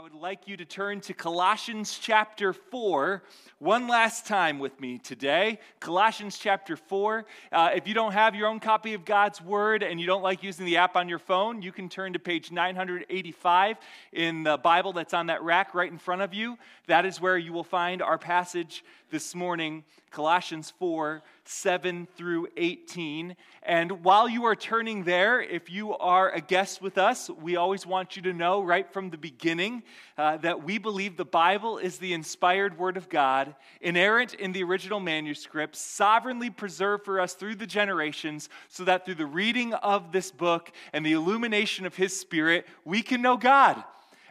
I would like you to turn to Colossians chapter 4 one last time with me today. Colossians chapter 4. Uh, if you don't have your own copy of God's Word and you don't like using the app on your phone, you can turn to page 985 in the Bible that's on that rack right in front of you. That is where you will find our passage this morning, Colossians 4 7 through 18. And while you are turning there, if you are a guest with us, we always want you to know right from the beginning uh, that we believe the Bible is the inspired Word of God, inerrant in the original manuscript, sovereignly preserved for us through the generations, so that through the reading of this book and the illumination of His Spirit, we can know God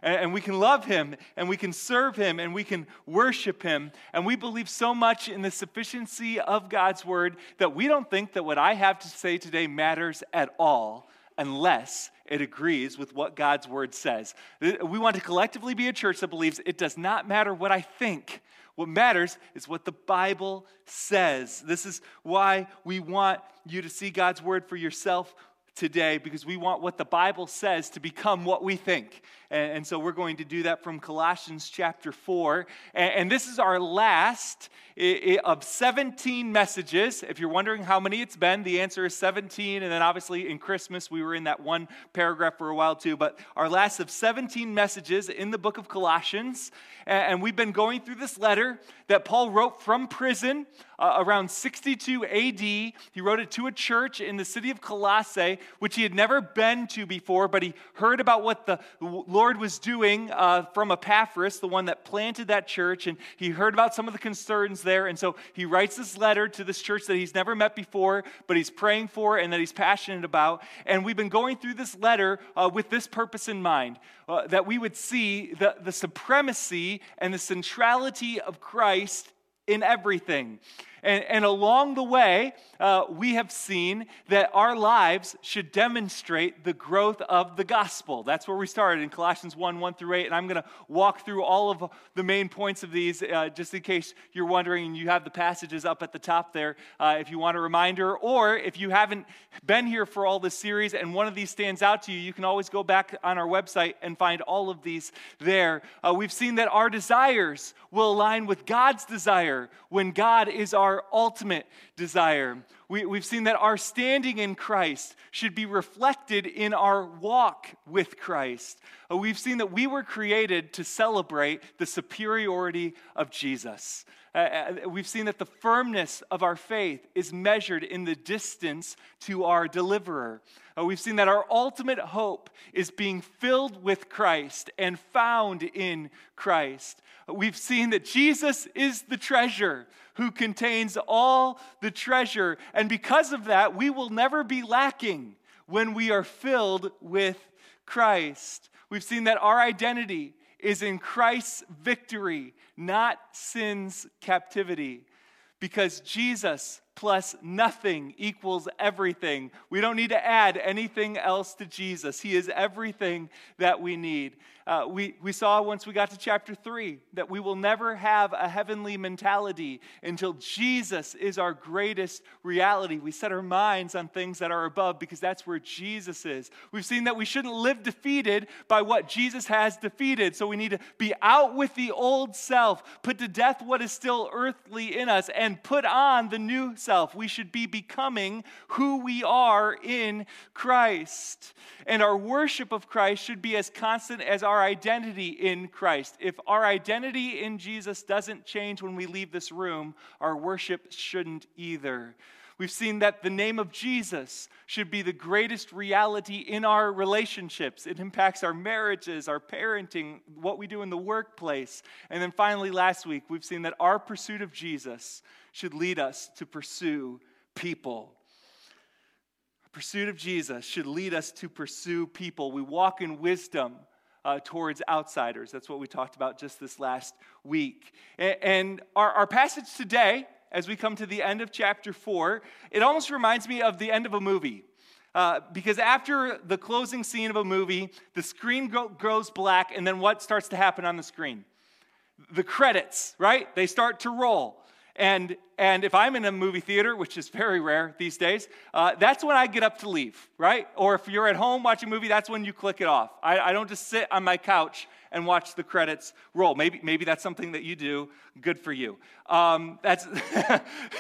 and, we can love him and we can serve him and we can worship him. And we believe so much in the sufficiency of God's word that we don't think that what I have to say today matters at all unless it agrees with what God's word says. We want to collectively be a church that believes it does not matter what I think. What matters is what the Bible says. This is why we want you to see God's word for yourself today because we want what the Bible says to become what we think. And, and so we're going to do that from Colossians chapter 4. And, and this is our last of 17 messages. If you're wondering how many it's been, the answer is 17. And then obviously in Christmas, we were in that one paragraph for a while too. But our last of 17 messages in the book of Colossians. And we've been going through this letter that Paul wrote from prison uh, around 62 AD. He wrote it to a church in the city of Colossae, which he had never been to before, but he heard about what the Lord was doing uh, from Epaphras, the one that planted that church, and he heard about some of the concerns there. And so he writes this letter to this church that he's never met before, but he's praying for and that he's passionate about. And we've been going through this letter uh, with this purpose in mind uh, that we would see the, the supremacy and the centrality of Christ in everything. And, and along the way, uh, we have seen that our lives should demonstrate the growth of the gospel. That's where we started in Colossians 1 1 through 8. And I'm going to walk through all of the main points of these uh, just in case you're wondering you have the passages up at the top there uh, if you want a reminder. Or if you haven't been here for all this series and one of these stands out to you, you can always go back on our website and find all of these there. Uh, we've seen that our desires will align with God's desire when God is our our ultimate desire. We, we've seen that our standing in Christ should be reflected in our walk with Christ. Uh, we've seen that we were created to celebrate the superiority of Jesus. Uh, uh, we've seen that the firmness of our faith is measured in the distance to our deliverer. Uh, we've seen that our ultimate hope is being filled with Christ and found in Christ. Uh, we've seen that Jesus is the treasure who contains all the treasure. And because of that, we will never be lacking when we are filled with Christ. We've seen that our identity is in Christ's victory, not sin's captivity. Because Jesus plus nothing equals everything. We don't need to add anything else to Jesus. He is everything that we need. Uh, we, we saw once we got to chapter 3 that we will never have a heavenly mentality until Jesus is our greatest reality. We set our minds on things that are above because that's where Jesus is. We've seen that we shouldn't live defeated by what Jesus has defeated. So we need to be out with the old self, put to death what is still earthly in us, and put on the new self. We should be becoming who we are in Christ. And our worship of Christ should be as constant as our identity in Christ. If our identity in Jesus doesn't change when we leave this room, our worship shouldn't either. We've seen that the name of Jesus should be the greatest reality in our relationships. It impacts our marriages, our parenting, what we do in the workplace. And then finally, last week, we've seen that our pursuit of Jesus should lead us to pursue people pursuit of Jesus should lead us to pursue people. We walk in wisdom uh, towards outsiders. That's what we talked about just this last week. And, and our, our passage today, as we come to the end of chapter four, it almost reminds me of the end of a movie. Uh, because after the closing scene of a movie, the screen go- goes black, and then what starts to happen on the screen? The credits, right? They start to roll. And, and if I'm in a movie theater, which is very rare these days, uh, that's when I get up to leave, right? Or if you're at home watching a movie, that's when you click it off. I, I don't just sit on my couch and watch the credits roll. Maybe, maybe that's something that you do. Good for you. Um, that's,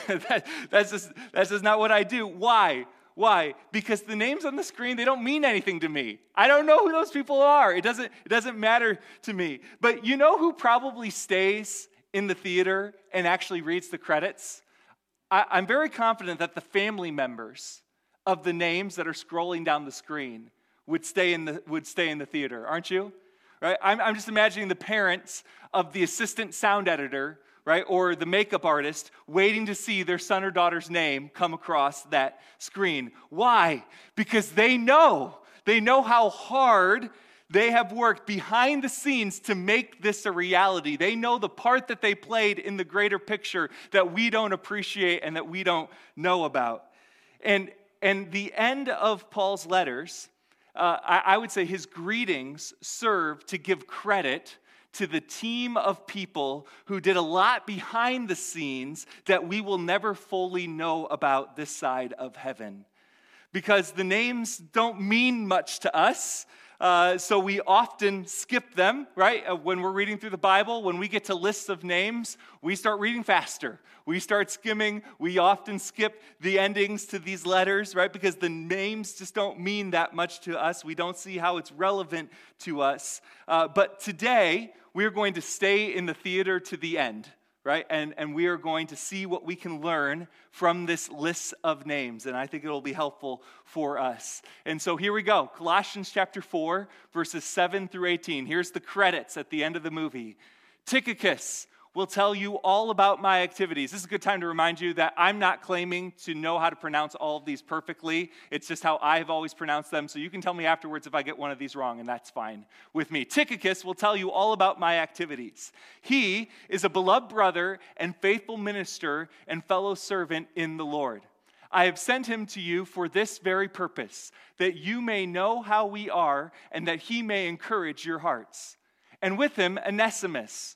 that, that's, just, that's just not what I do. Why? Why? Because the names on the screen, they don't mean anything to me. I don't know who those people are. It doesn't, it doesn't matter to me. But you know who probably stays in the theater and actually reads the credits? I, I'm very confident that the family members of the names that are scrolling down the screen would stay in the, would stay in the theater, aren't you? Right? I'm, I'm just imagining the parents of the assistant sound editor right? Or the makeup artist waiting to see their son or daughter's name come across that screen. Why? Because they know, they know how hard they have worked behind the scenes to make this a reality. They know the part that they played in the greater picture that we don't appreciate and that we don't know about. And, and the end of Paul's letters, uh, I, I would say his greetings serve to give credit to the team of people who did a lot behind the scenes that we will never fully know about this side of heaven. Because the names don't mean much to us. Uh, so we often skip them, right? Uh, when we're reading through the Bible, when we get to lists of names, we start reading faster. We start skimming. We often skip the endings to these letters, right? Because the names just don't mean that much to us. We don't see how it's relevant to us. Uh, but today, we're going to stay in the theater to the end, right? And, and we are going to see what we can learn from this list of names. And I think it'll be helpful for us. And so here we go Colossians chapter 4, verses 7 through 18. Here's the credits at the end of the movie Tychicus will tell you all about my activities. This is a good time to remind you that I'm not claiming to know how to pronounce all of these perfectly. It's just how I've always pronounced them. So you can tell me afterwards if I get one of these wrong, and that's fine with me. Tychicus will tell you all about my activities. He is a beloved brother and faithful minister and fellow servant in the Lord. I have sent him to you for this very purpose, that you may know how we are and that he may encourage your hearts. And with him, Onesimus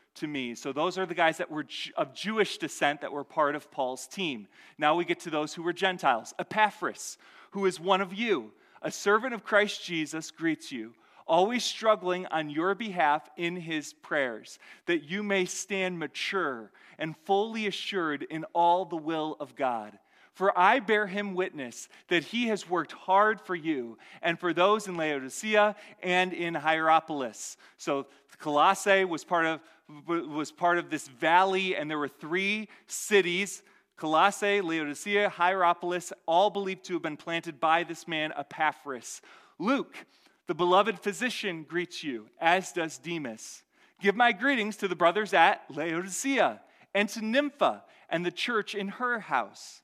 to me. So those are the guys that were of Jewish descent that were part of Paul's team. Now we get to those who were Gentiles. Epaphras, who is one of you, a servant of Christ Jesus, greets you, always struggling on your behalf in his prayers, that you may stand mature and fully assured in all the will of God. For I bear him witness that he has worked hard for you and for those in Laodicea and in Hierapolis. So Colossae was part of was part of this valley, and there were three cities Colossae, Laodicea, Hierapolis, all believed to have been planted by this man Epaphras. Luke, the beloved physician, greets you, as does Demas. Give my greetings to the brothers at Laodicea and to Nympha and the church in her house.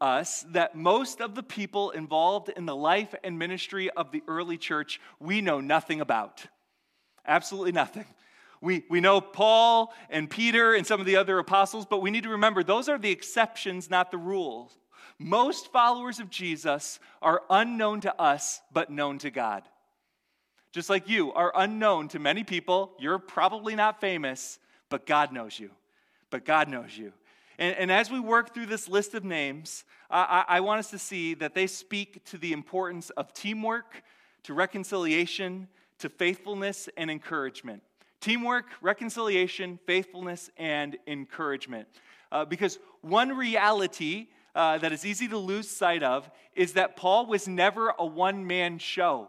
us that most of the people involved in the life and ministry of the early church we know nothing about. Absolutely nothing. We, we know Paul and Peter and some of the other apostles, but we need to remember those are the exceptions, not the rules. Most followers of Jesus are unknown to us, but known to God. Just like you are unknown to many people, you're probably not famous, but God knows you. But God knows you. And, and as we work through this list of names, I, I want us to see that they speak to the importance of teamwork, to reconciliation, to faithfulness and encouragement. Teamwork, reconciliation, faithfulness, and encouragement. Uh, because one reality uh, that is easy to lose sight of is that Paul was never a one man show.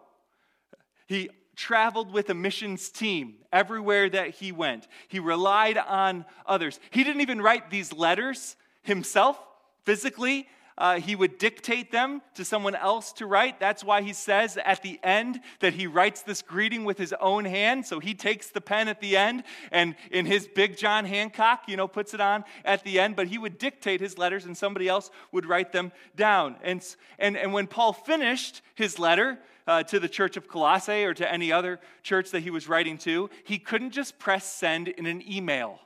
He traveled with a missions team everywhere that he went. He relied on others. He didn't even write these letters himself physically. Uh, he would dictate them to someone else to write. That's why he says at the end that he writes this greeting with his own hand. So he takes the pen at the end and in his big John Hancock, you know, puts it on at the end. But he would dictate his letters and somebody else would write them down. And, and, and when Paul finished his letter, uh, to the church of Colossae or to any other church that he was writing to, he couldn't just press send in an email,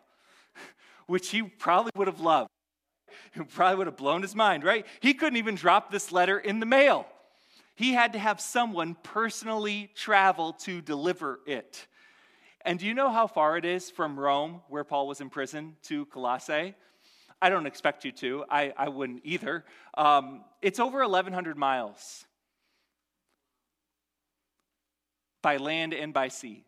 which he probably would have loved. It probably would have blown his mind, right? He couldn't even drop this letter in the mail. He had to have someone personally travel to deliver it. And do you know how far it is from Rome, where Paul was in prison, to Colossae? I don't expect you to. I, I wouldn't either. Um, it's over 1,100 miles by land and by sea.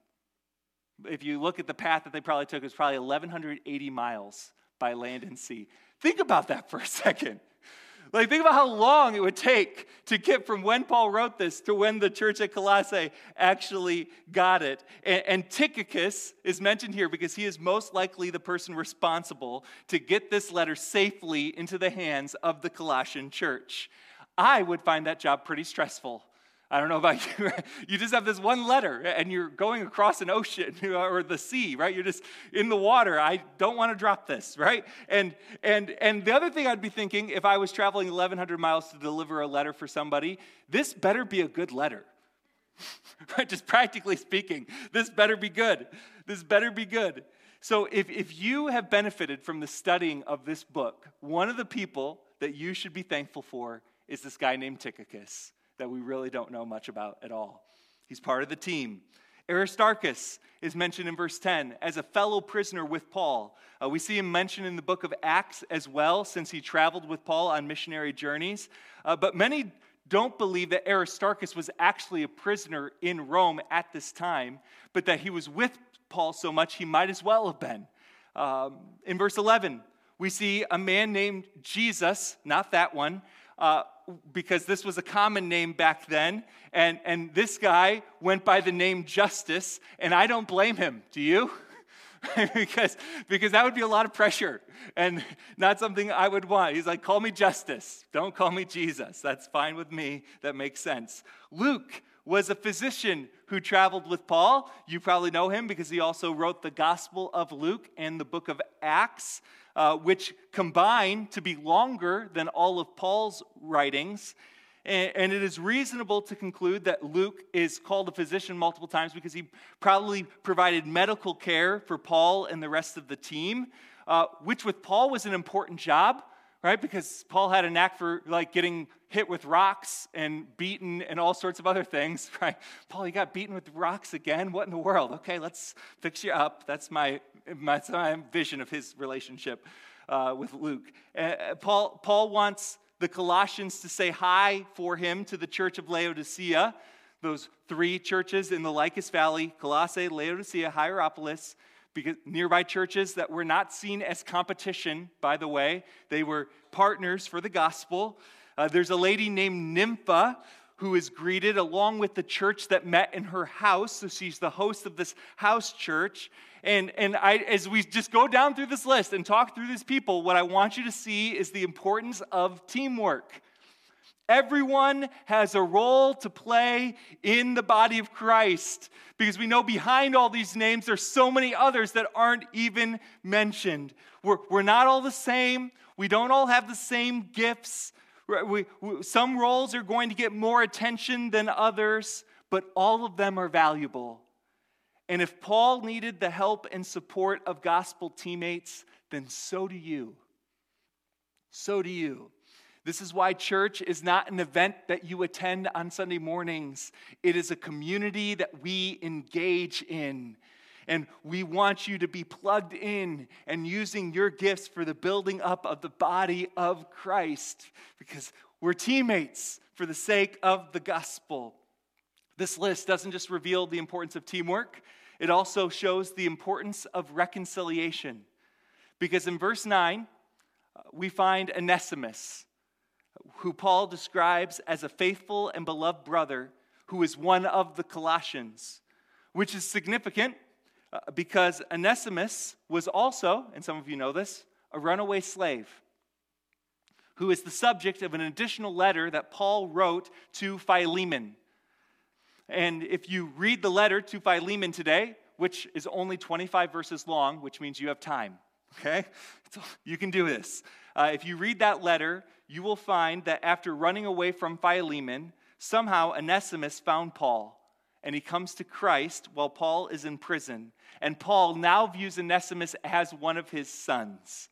If you look at the path that they probably took, it was probably 1,180 miles by land and sea. Think about that for a second. Like, think about how long it would take to get from when Paul wrote this to when the church at Colossae actually got it. And, and, Tychicus is mentioned here because he is most likely the person responsible to get this letter safely into the hands of the Colossian church. I would find that job pretty stressful. I don't know about you. You just have this one letter and you're going across an ocean or the sea, right? You're just in the water. I don't want to drop this, right? And and and the other thing I'd be thinking if I was traveling 1100 miles to deliver a letter for somebody, this better be a good letter. Just practically speaking, this better be good. This better be good. So if if you have benefited from the studying of this book, one of the people that you should be thankful for is this guy named Tychicus that we really don't know much about at all. He's part of the team. Aristarchus is mentioned in verse 10 as a fellow prisoner with Paul. Uh, we see him mentioned in the book of Acts as well, since he traveled with Paul on missionary journeys. Uh, but many don't believe that Aristarchus was actually a prisoner in Rome at this time, but that he was with Paul so much he might as well have been. Um, in verse 11, we see a man named Jesus, not that one, uh, because this was a common name back then. And, and this guy went by the name Justus, and I don't blame him. Do you? because, because that would be a lot of pressure and not something I would want. He's like, call me Justus. Don't call me Jesus. That's fine with me. That makes sense. Luke was a physician who traveled with Paul. You probably know him because he also wrote the Gospel of Luke and the book of Acts uh, which combine to be longer than all of Paul's writings. And, and it is reasonable to conclude that Luke is called a physician multiple times because he probably provided medical care for Paul and the rest of the team, uh, which with Paul was an important job right? Because paul had a knack for like getting hit with rocks and beaten and all sorts of other things right? Paul you got beaten with rocks again? What in the world? Okay let's fix you up. That's my my, vision of his relationship uh, with Luke. Uh, Paul, Paul wants the Colossians to say hi for him to the church of Laodicea, those three churches in the Lycus Valley Colossae, Laodicea, Hierapolis, because nearby churches that were not seen as competition, by the way. They were partners for the gospel. Uh, there's a lady named Nympha who is greeted along with the church that met in her house. So she's the host of this house church. And, and I, as we just go down through this list and talk through these people, what I want you to see is the importance of teamwork. Everyone has a role to play in the body of Christ because we know behind all these names there's so many others that aren't even mentioned. We're, we're not all the same, we don't all have the same gifts, we, we, some roles are going to get more attention than others, but all of them are valuable. And if Paul needed the help and support of gospel teammates, then so do you. So do you. This is why church is not an event that you attend on Sunday mornings. It is a community that we engage in. And we want you to be plugged in and using your gifts for the building up of the body of Christ because we're teammates for the sake of the gospel. This list doesn't just reveal the importance of teamwork, it also shows the importance of reconciliation. Because in verse 9, uh, we find Onesimus, who Paul describes as a faithful and beloved brother who is one of the Colossians, which is significant because Onesimus was also, and some of you know this, a runaway slave who is the subject of an additional letter that Paul wrote to Philemon. And if you read the letter to Philemon today, which is only 25 verses long, which means you have time, okay? You can do this. Uh, if you read that letter, you will find that after running away from Philemon, somehow Onesimus found Paul, and he comes to Christ while Paul is in prison. And Paul now views Onesimus as one of his sons.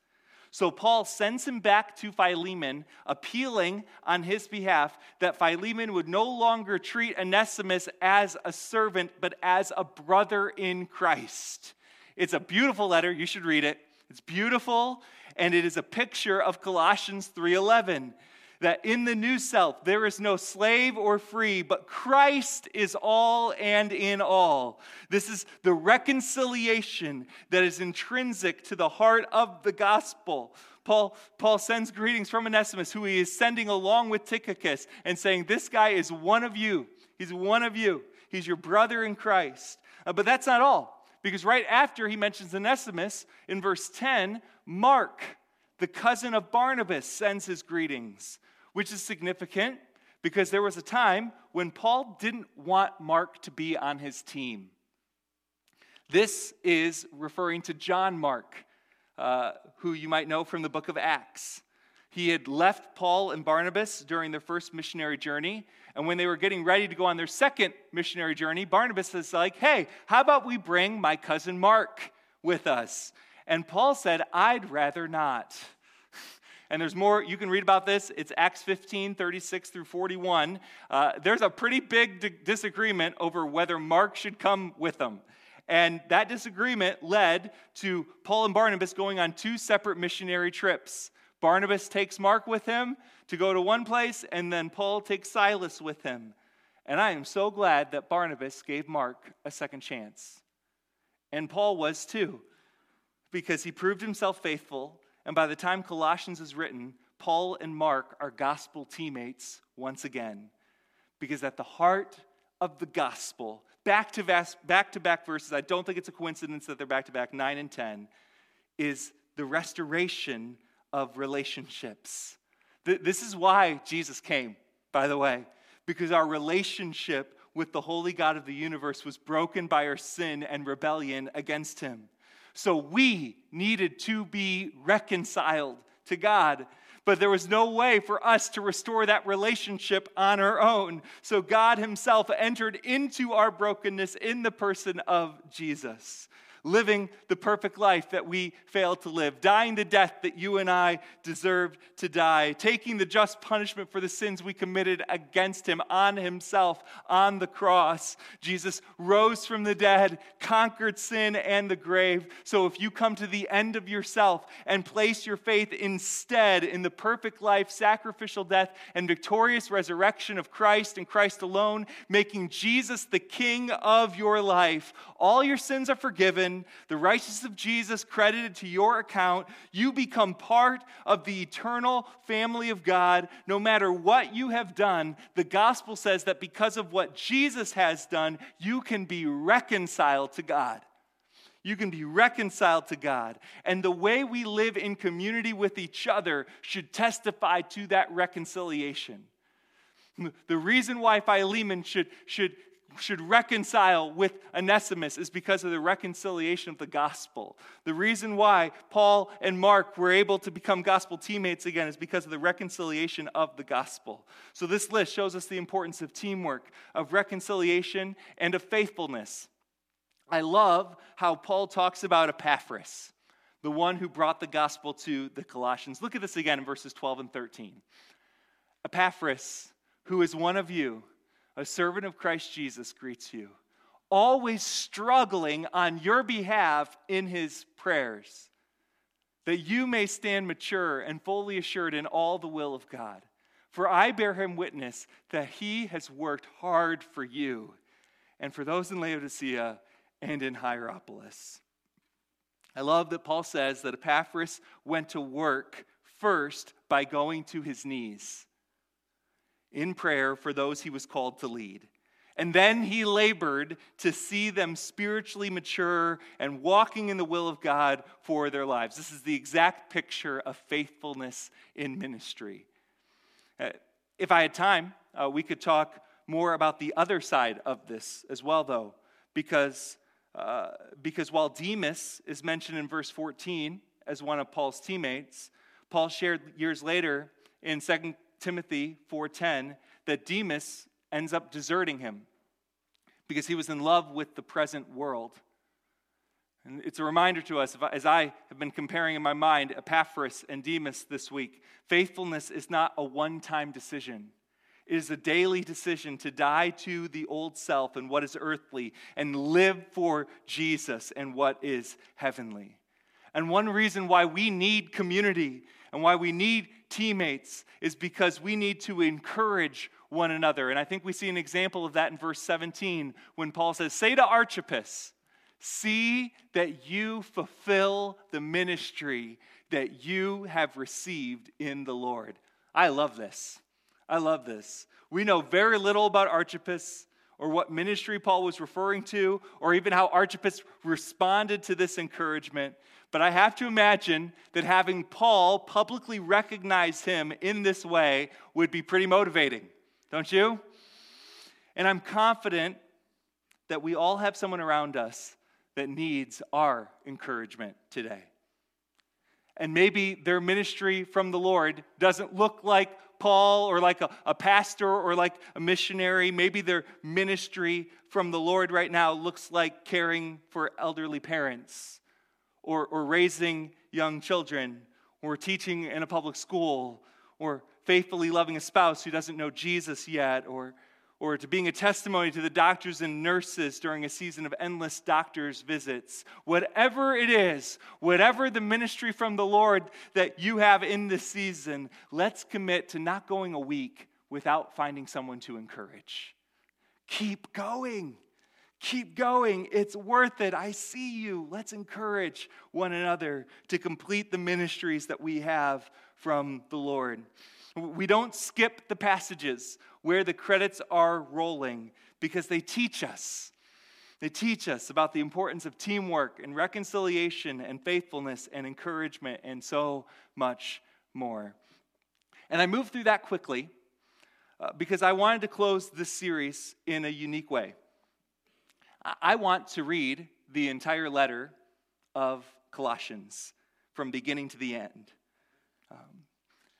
So Paul sends him back to Philemon, appealing on his behalf that Philemon would no longer treat Onesimus as a servant, but as a brother in Christ. It's a beautiful letter. You should read it. It's beautiful, and it is a picture of Colossians 3:11 that in the new self there is no slave or free, but Christ is all and in all. This is the reconciliation that is intrinsic to the heart of the gospel. Paul, Paul sends greetings from Onesimus, who he is sending along with Tychicus, and saying, This guy is one of you. He's one of you. He's your brother in Christ. Uh, but that's not all, because right after he mentions Onesimus, in verse 10, Mark, the cousin of Barnabas, sends his greetings which is significant because there was a time when Paul didn't want Mark to be on his team. This is referring to John Mark, uh, who you might know from the book of Acts. He had left Paul and Barnabas during their first missionary journey. And when they were getting ready to go on their second missionary journey, Barnabas is like, hey, how about we bring my cousin Mark with us? And Paul said, I'd rather not. And there's more, you can read about this. It's Acts 15, 36 through 41. Uh, there's a pretty big d- disagreement over whether Mark should come with them. And that disagreement led to Paul and Barnabas going on two separate missionary trips. Barnabas takes Mark with him to go to one place, and then Paul takes Silas with him. And I am so glad that Barnabas gave Mark a second chance. And Paul was too, because he proved himself faithful and by the time Colossians is written, Paul and Mark are gospel teammates once again. Because at the heart of the gospel, back to back, to back verses, I don't think it's a coincidence that they're back to back, 9 and 10, is the restoration of relationships. This is why Jesus came, by the way, because our relationship with the holy God of the universe was broken by our sin and rebellion against him. So we needed to be reconciled to God. But there was no way for us to restore that relationship on our own. So God Himself entered into our brokenness in the person of Jesus living the perfect life that we failed to live, dying the death that you and I deserved to die, taking the just punishment for the sins we committed against him on himself on the cross. Jesus rose from the dead, conquered sin and the grave. So if you come to the end of yourself and place your faith instead in the perfect life, sacrificial death, and victorious resurrection of Christ and Christ alone, making Jesus the King of your life, all your sins are forgiven the righteousness of Jesus credited to your account, you become part of the eternal family of God no matter what you have done. The gospel says that because of what Jesus has done, you can be reconciled to God. You can be reconciled to God. And the way we live in community with each other should testify to that reconciliation. The reason why Philemon should, should should reconcile with Onesimus is because of the reconciliation of the gospel. The reason why Paul and Mark were able to become gospel teammates again is because of the reconciliation of the gospel. So, this list shows us the importance of teamwork, of reconciliation, and of faithfulness. I love how Paul talks about Epaphras, the one who brought the gospel to the Colossians. Look at this again in verses 12 and 13. Epaphras, who is one of you, a servant of Christ Jesus, greets you, always struggling on your behalf in his prayers, that you may stand mature and fully assured in all the will of God. For I bear him witness that he has worked hard for you and for those in Laodicea and in Hierapolis. I love that Paul says that Epaphras went to work first by going to his knees in prayer for those he was called to lead. And then he labored to see them spiritually mature and walking in the will of God for their lives. This is the exact picture of faithfulness in ministry. Uh, if I had time, uh, we could talk more about the other side of this as well, though, because, uh, because while Demas is mentioned in verse 14 as one of Paul's teammates, Paul shared years later in 2 Timothy 4:10 that Demas ends up deserting him because he was in love with the present world. And it's a reminder to us, as I have been comparing in my mind Epaphras and Demas this week, faithfulness is not a one time decision. It is a daily decision to die to the old self and what is earthly and live for Jesus and what is heavenly. And one reason why we need community and why we need teammates is because we need to encourage one another. And I think we see an example of that in verse 17 when Paul says, Say to Archippus, see that you fulfill the ministry that you have received in the Lord. I love this. I love this. We know very little about Archippus or what ministry Paul was referring to, or even how Archippus responded to this encouragement. But I have to imagine that having Paul publicly recognize him in this way would be pretty motivating, don't you? And I'm confident that we all have someone around us that needs our encouragement today. And maybe their ministry from the Lord doesn't look like Paul or like a, a pastor or like a missionary. Maybe their ministry from the Lord right now looks like caring for elderly parents or, or raising young children or teaching in a public school or faithfully loving a spouse who doesn't know Jesus yet or or to being a testimony to the doctors and nurses during a season of endless doctors' visits. Whatever it is, whatever the ministry from the Lord that you have in this season, let's commit to not going a week without finding someone to encourage. Keep going. Keep going. It's worth it. I see you. Let's encourage one another to complete the ministries that we have from the Lord. We don't skip the passages where the credits are rolling because they teach us. They teach us about the importance of teamwork and reconciliation and faithfulness and encouragement and so much more. And I moved through that quickly uh, because I wanted to close this series in a unique way. I want to read the entire letter of Colossians from beginning to the end. Um,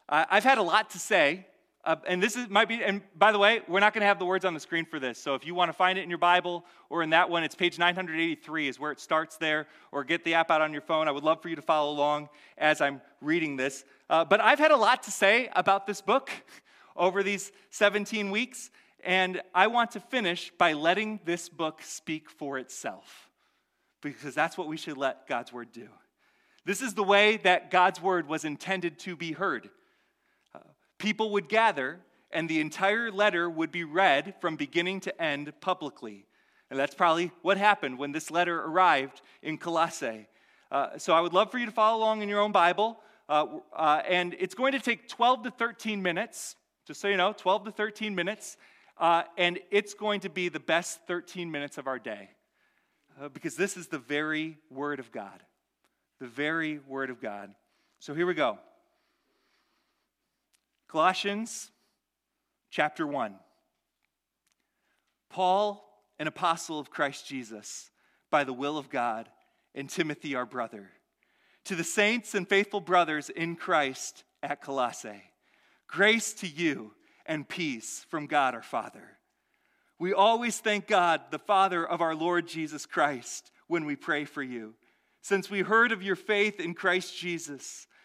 I've had a lot to say, uh, and this is, might be, and by the way, we're not going to have the words on the screen for this. So if you want to find it in your Bible or in that one, it's page 983 is where it starts there, or get the app out on your phone. I would love for you to follow along as I'm reading this. Uh, but I've had a lot to say about this book over these 17 weeks, and I want to finish by letting this book speak for itself, because that's what we should let God's word do. This is the way that God's word was intended to be heard people would gather and the entire letter would be read from beginning to end publicly. And that's probably what happened when this letter arrived in Colossae. Uh, so I would love for you to follow along in your own Bible. Uh, uh, and it's going to take 12 to 13 minutes, just so you know, 12 to 13 minutes. Uh, and it's going to be the best 13 minutes of our day. Uh, because this is the very Word of God. The very Word of God. So here we go. Colossians chapter 1. Paul, an apostle of Christ Jesus, by the will of God, and Timothy, our brother, to the saints and faithful brothers in Christ at Colossae, grace to you and peace from God our Father. We always thank God, the Father of our Lord Jesus Christ, when we pray for you, since we heard of your faith in Christ Jesus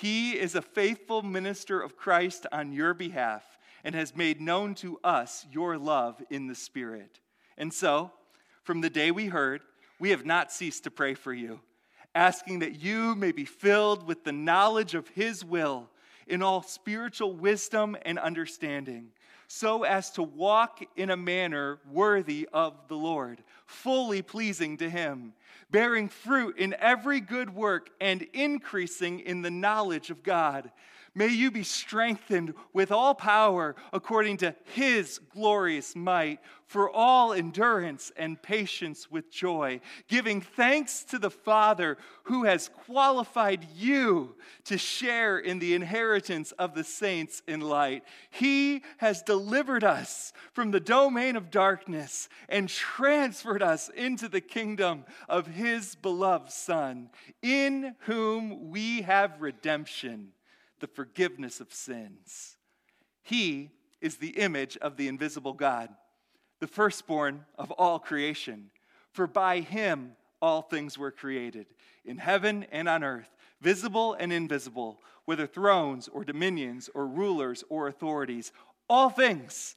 he is a faithful minister of Christ on your behalf and has made known to us your love in the Spirit. And so, from the day we heard, we have not ceased to pray for you, asking that you may be filled with the knowledge of His will in all spiritual wisdom and understanding, so as to walk in a manner worthy of the Lord, fully pleasing to Him, bearing fruit in every good work and increasing in the knowledge of God May you be strengthened with all power according to his glorious might for all endurance and patience with joy, giving thanks to the Father who has qualified you to share in the inheritance of the saints in light. He has delivered us from the domain of darkness and transferred us into the kingdom of his beloved Son, in whom we have redemption the forgiveness of sins. He is the image of the invisible God, the firstborn of all creation. For by him all things were created, in heaven and on earth, visible and invisible, whether thrones or dominions or rulers or authorities. All things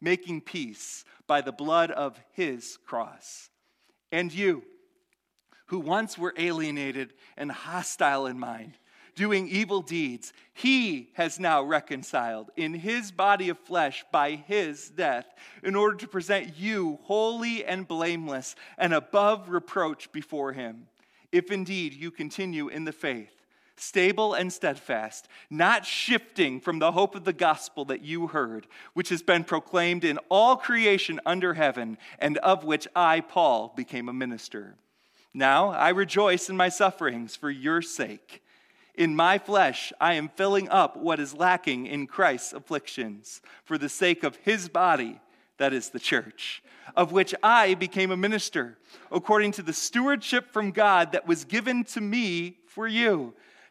making peace by the blood of his cross. And you, who once were alienated and hostile in mind, doing evil deeds, he has now reconciled in his body of flesh by his death, in order to present you holy and blameless and above reproach before him, if indeed you continue in the faith stable and steadfast, not shifting from the hope of the gospel that you heard, which has been proclaimed in all creation under heaven, and of which I, Paul, became a minister. Now I rejoice in my sufferings for your sake. In my flesh, I am filling up what is lacking in Christ's afflictions for the sake of his body, that is the church, of which I became a minister, according to the stewardship from God that was given to me for you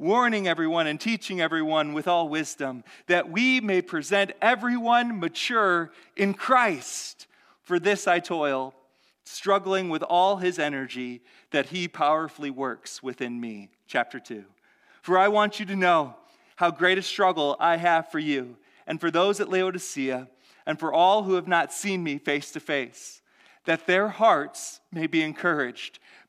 warning everyone and teaching everyone with all wisdom, that we may present everyone mature in Christ. For this I toil, struggling with all his energy that he powerfully works within me. Chapter 2. For I want you to know how great a struggle I have for you, and for those at Laodicea, and for all who have not seen me face to face, that their hearts may be encouraged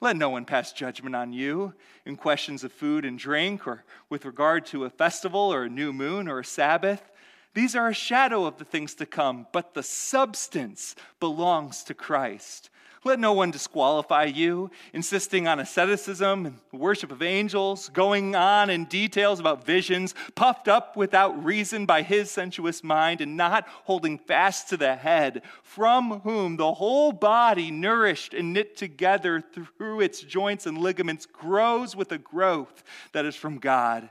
let no one pass judgment on you in questions of food and drink, or with regard to a festival, or a new moon, or a Sabbath. These are a shadow of the things to come, but the substance belongs to Christ. Let no one disqualify you, insisting on asceticism and worship of angels, going on in details about visions, puffed up without reason by his sensuous mind, and not holding fast to the head, from whom the whole body, nourished and knit together through its joints and ligaments, grows with a growth that is from God.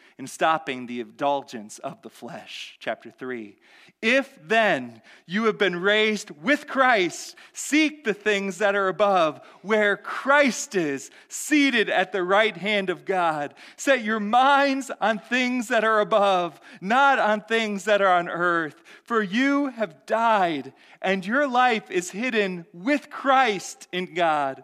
in stopping the indulgence of the flesh. Chapter 3. If then you have been raised with Christ, seek the things that are above, where Christ is, seated at the right hand of God. Set your minds on things that are above, not on things that are on earth. For you have died, and your life is hidden with Christ in God.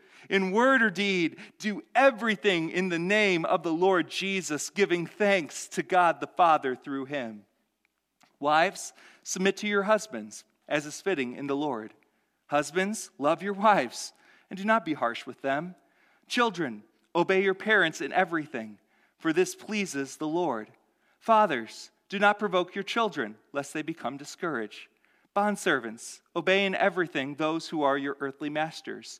in word or deed, do everything in the name of the Lord Jesus, giving thanks to God the Father through him. Wives, submit to your husbands, as is fitting in the Lord. Husbands, love your wives, and do not be harsh with them. Children, obey your parents in everything, for this pleases the Lord. Fathers, do not provoke your children, lest they become discouraged. Bondservants, obey in everything those who are your earthly masters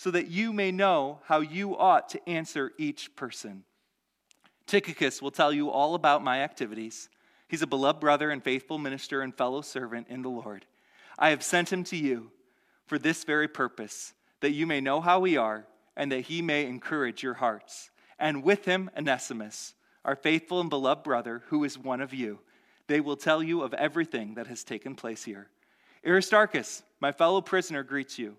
so that you may know how you ought to answer each person. Tychicus will tell you all about my activities. He's a beloved brother and faithful minister and fellow servant in the Lord. I have sent him to you for this very purpose, that you may know how we are and that he may encourage your hearts. And with him, Onesimus, our faithful and beloved brother, who is one of you. They will tell you of everything that has taken place here. Aristarchus, my fellow prisoner, greets you,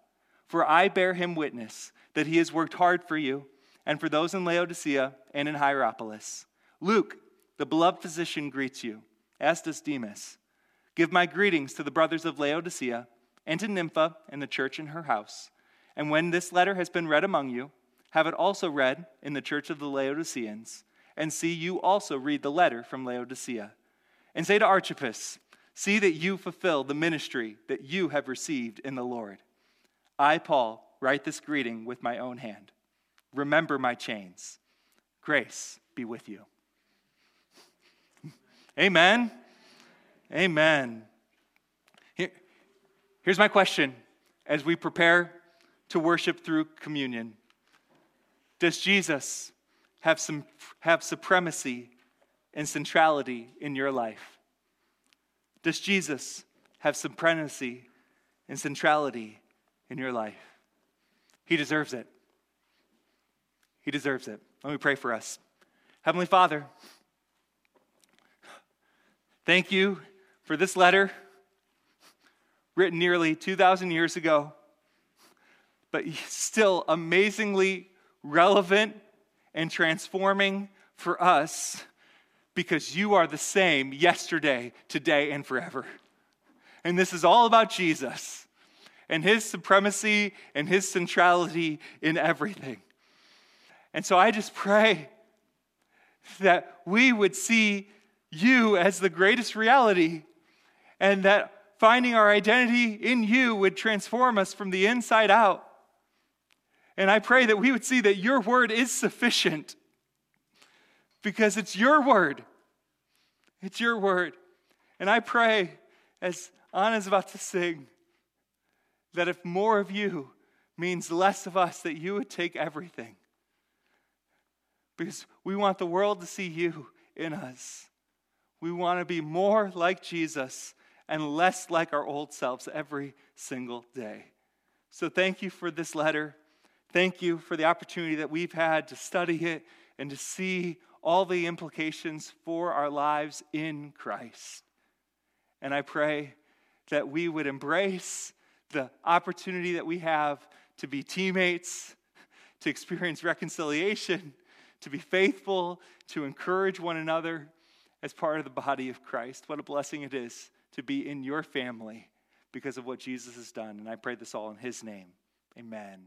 For I bear him witness that he has worked hard for you and for those in Laodicea and in Hierapolis. Luke, the beloved physician, greets you, as does Demas. Give my greetings to the brothers of Laodicea and to Nympha and the church in her house. And when this letter has been read among you, have it also read in the church of the Laodiceans, and see you also read the letter from Laodicea. And say to Archippus, See that you fulfill the ministry that you have received in the Lord. I, Paul, write this greeting with my own hand. Remember my chains. Grace be with you. Amen. Amen. Here, here's my question as we prepare to worship through communion. Does Jesus have, some, have supremacy and centrality in your life? Does Jesus have supremacy and centrality in your life? He deserves it. He deserves it. Let me pray for us. Heavenly Father, thank you for this letter written nearly 2,000 years ago, but still amazingly relevant and transforming for us because you are the same yesterday, today, and forever. And this is all about Jesus and his supremacy and his centrality in everything. And so I just pray that we would see you as the greatest reality and that finding our identity in you would transform us from the inside out and I pray that we would see that your word is sufficient because it's your word. It's your word. And I pray, as Anna's about to sing, that if more of you means less of us, that you would take everything. Because we want the world to see you in us. We want to be more like Jesus and less like our old selves every single day. So thank you for this letter. Thank you for the opportunity that we've had to study it and to see all the implications for our lives in Christ. And I pray that we would embrace the opportunity that we have to be teammates, to experience reconciliation, to be faithful, to encourage one another as part of the body of Christ. What a blessing it is to be in your family because of what Jesus has done. And I pray this all in his name. Amen.